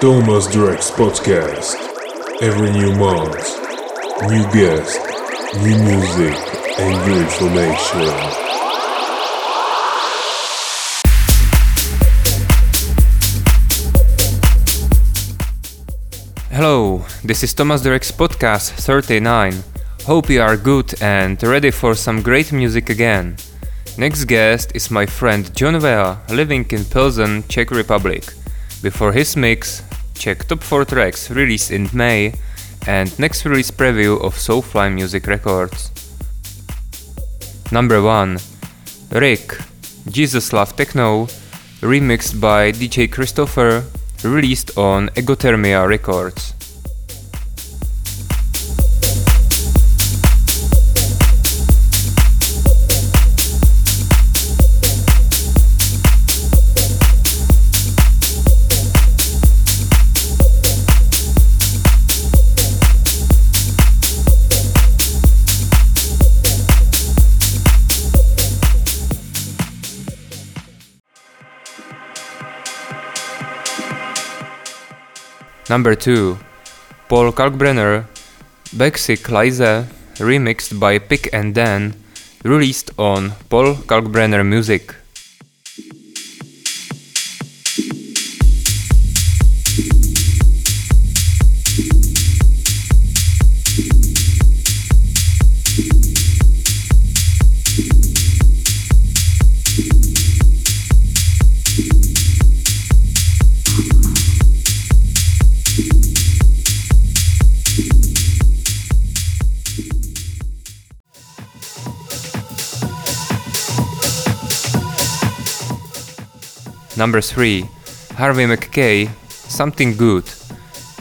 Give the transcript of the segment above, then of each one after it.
Thomas Drex Podcast. Every new month, new guest, new music, and new information. Hello, this is Thomas Drex Podcast 39. Hope you are good and ready for some great music again. Next guest is my friend John Vea, living in Pilsen, Czech Republic. Before his mix, check top 4 tracks released in May and next release preview of Soulfly Music Records. Number 1 Rick, Jesus Love Techno, remixed by DJ Christopher released on Egothermia Records. Number 2 Paul Kalkbrenner Basic Liza remixed by Pick and Dan released on Paul Kalkbrenner Music. Number 3 Harvey McKay Something Good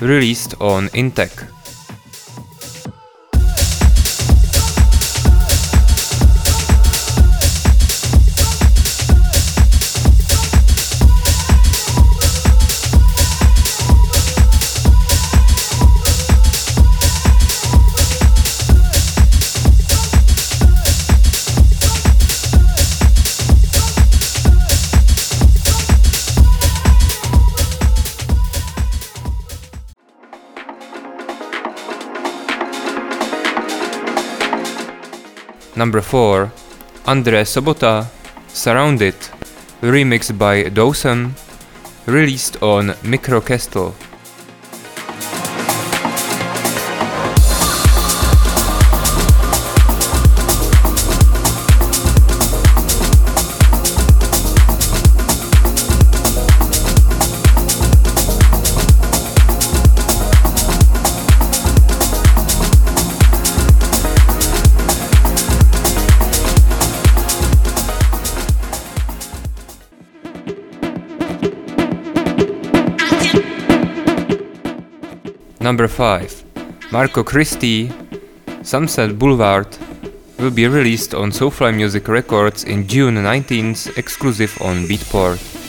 released on Intec. Number 4 Andre Sobota Surrounded remixed by Dawson released on Microcastle. Number 5 Marco Christie Sunset Boulevard will be released on Soulfly Music Records in June 19th, exclusive on Beatport.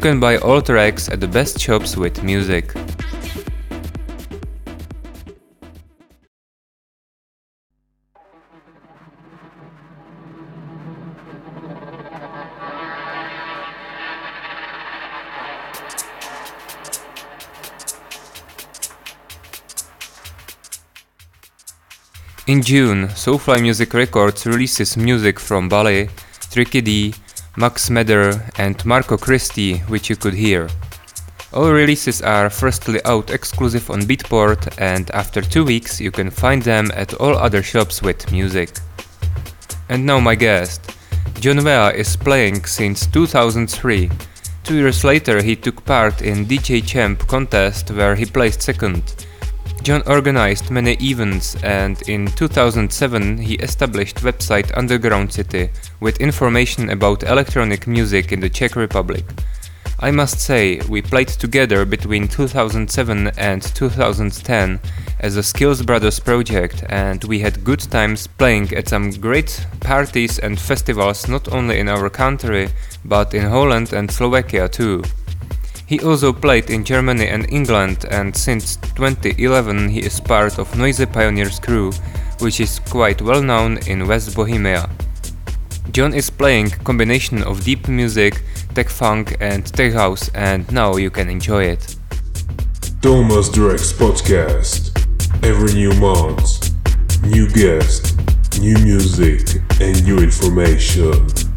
Can buy all tracks at the best shops with music. In June, Soulfly Music Records releases music from Bali, Tricky D, Max Meder and Marco Christie, which you could hear. All releases are firstly out exclusive on Beatport and after two weeks you can find them at all other shops with music. And now my guest. John Vea is playing since 2003. Two years later he took part in DJ Champ contest where he placed second. John organized many events and in 2007 he established website Underground City with information about electronic music in the Czech Republic. I must say, we played together between 2007 and 2010 as a Skills Brothers project and we had good times playing at some great parties and festivals not only in our country but in Holland and Slovakia too. He also played in Germany and England and since 2011 he is part of Noisy Pioneers crew, which is quite well known in West Bohemia. John is playing combination of deep music, tech funk and tech house and now you can enjoy it. Thomas Drex Podcast. Every new month, new guest, new music and new information.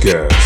Drex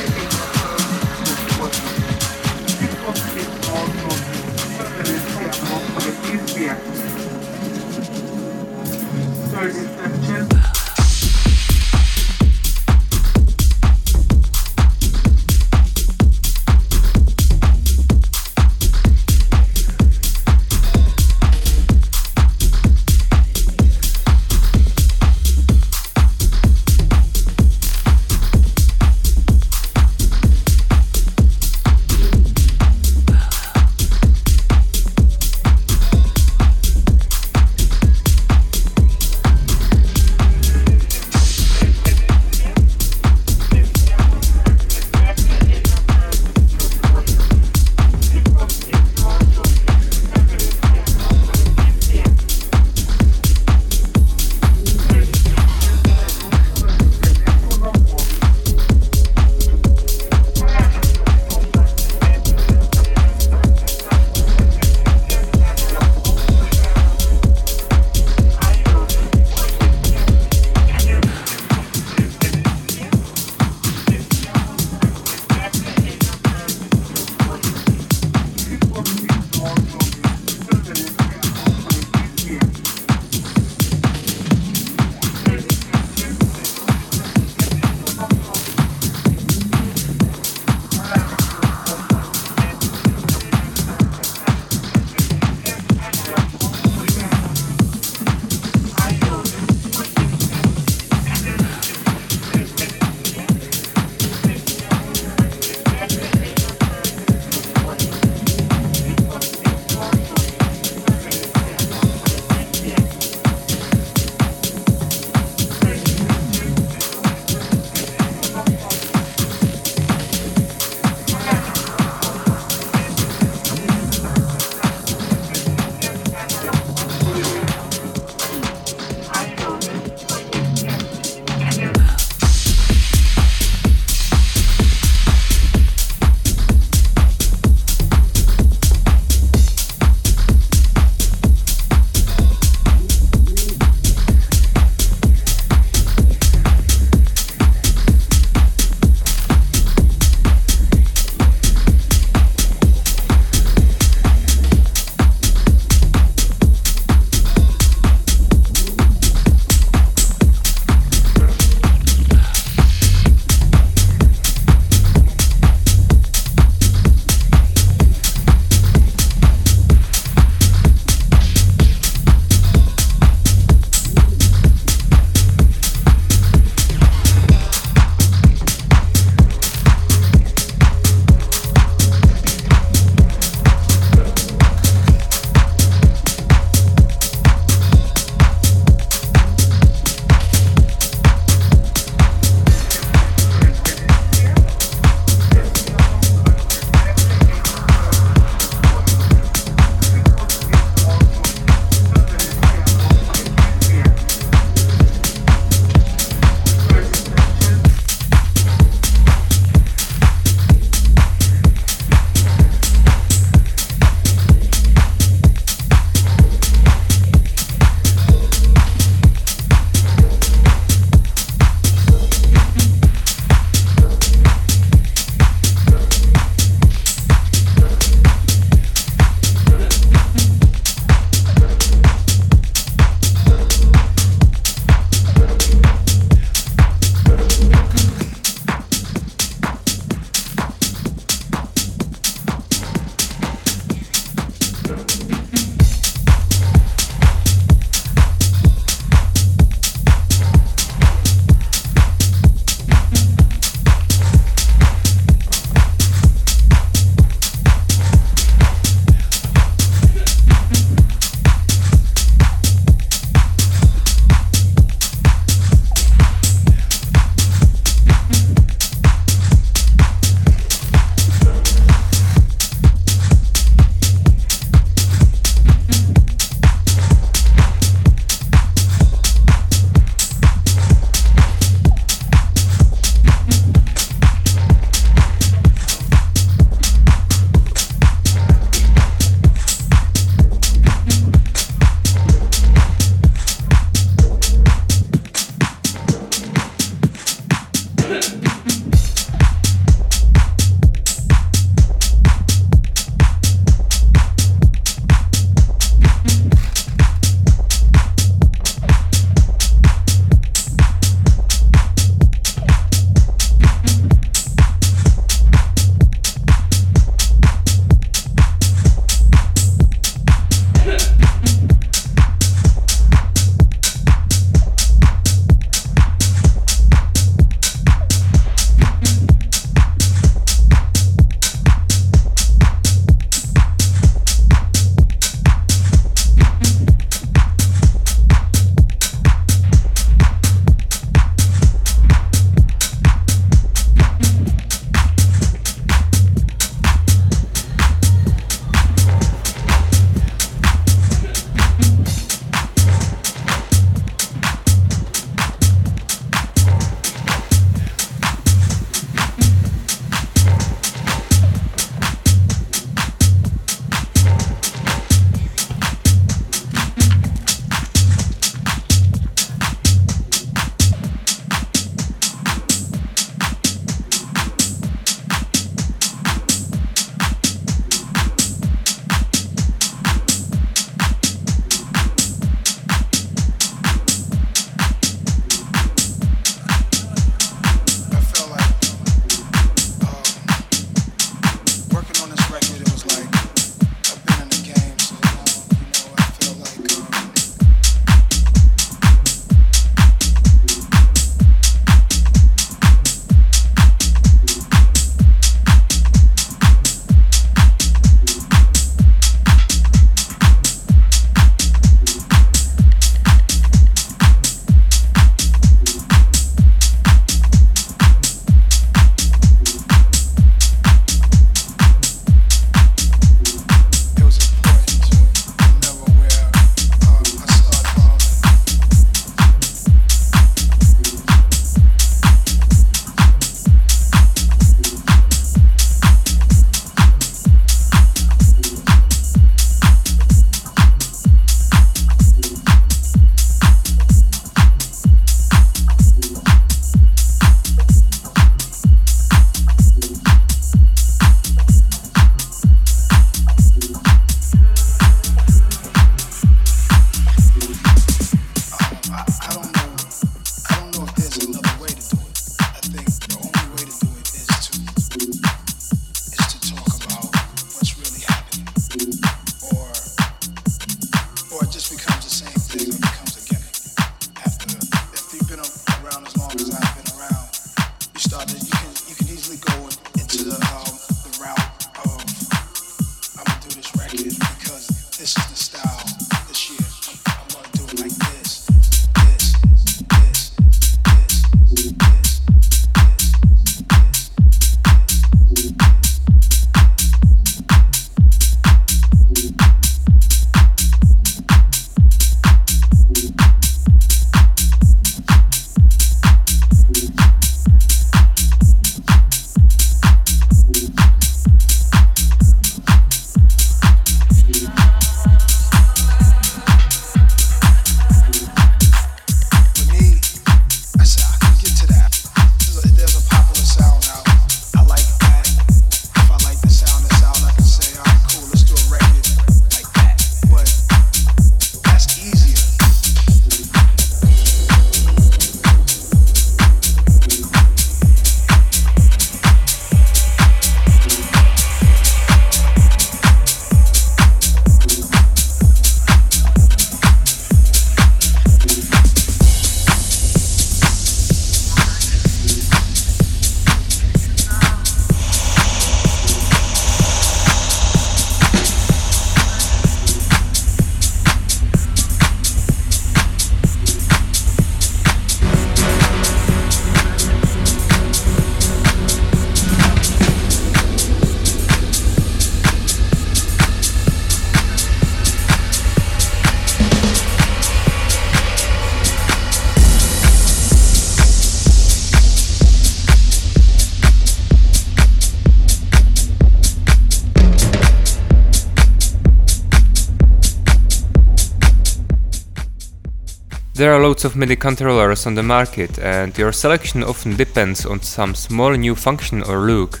There are loads of MIDI controllers on the market and your selection often depends on some small new function or look.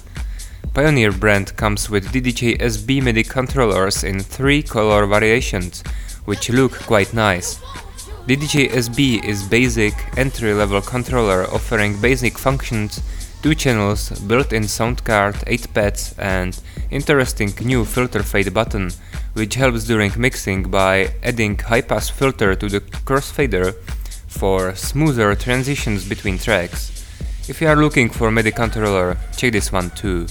Pioneer brand comes with DDJ SB MIDI controllers in three color variations, which look quite nice. DDJ SB is basic entry-level controller offering basic functions, two channels, built-in sound card, 8 pads and interesting new filter fade button which helps during mixing by adding high-pass filter to the crossfader for smoother transitions between tracks. If you are looking for MIDI controller, check this one too.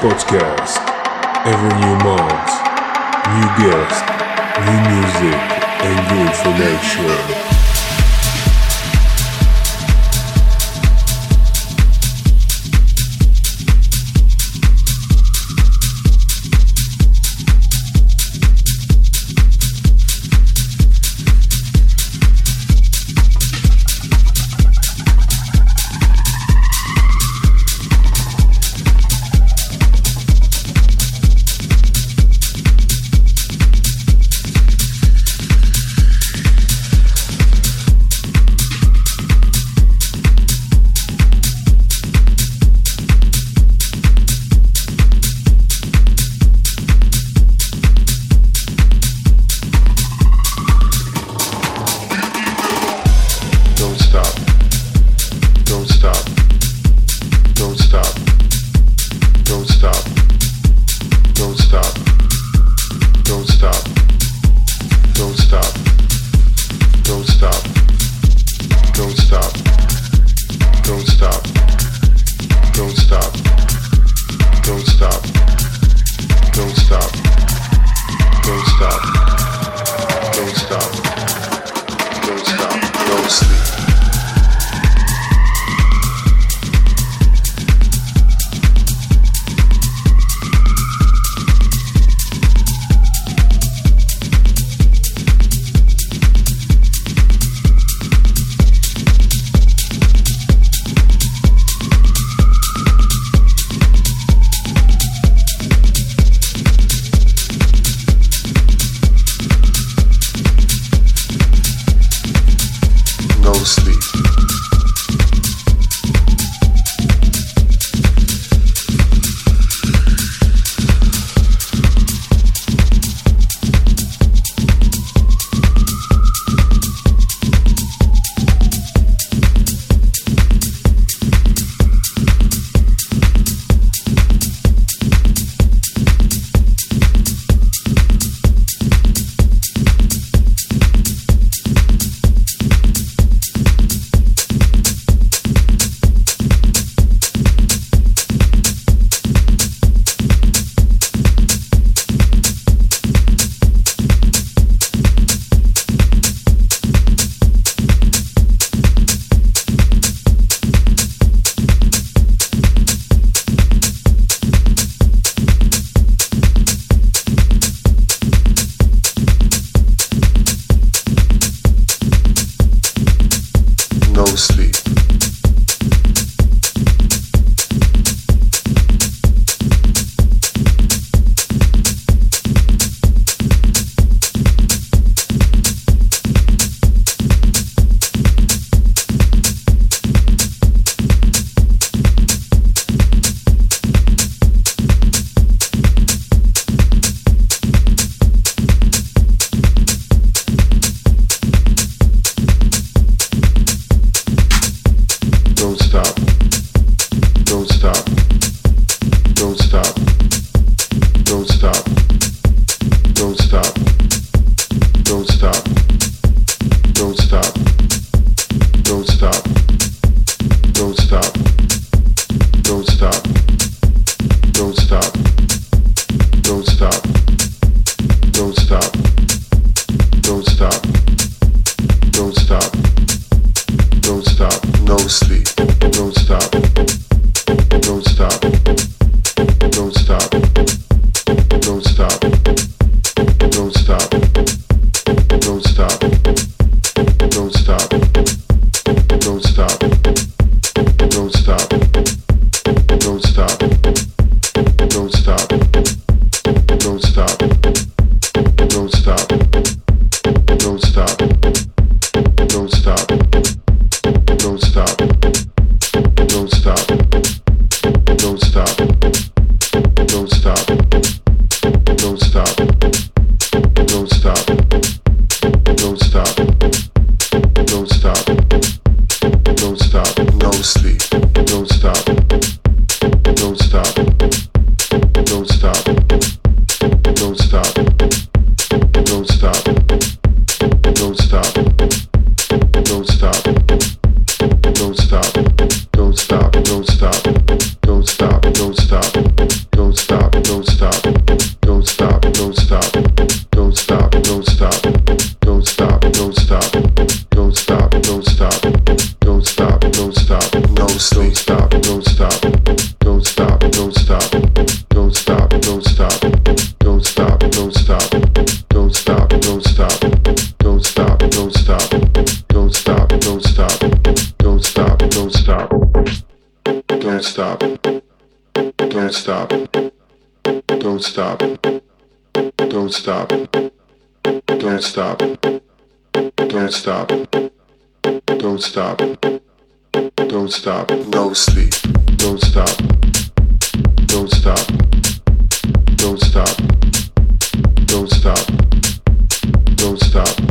Podcast. Every new month, new guest, new music, and new information. stop. Don't stop. Don't stop. Don't stop. Don't stop. No sleep. Don't stop. Don't stop. Don't stop. Don't stop. Don't stop.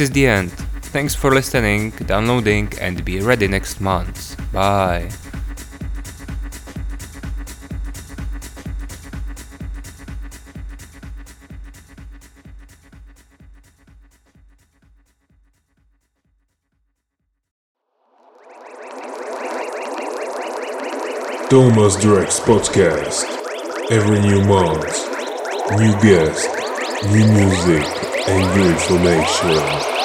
This is the end. Thanks for listening, downloading, and be ready next month. Bye. Thomas Drex Podcast. Every new month, new guest, new music, and information.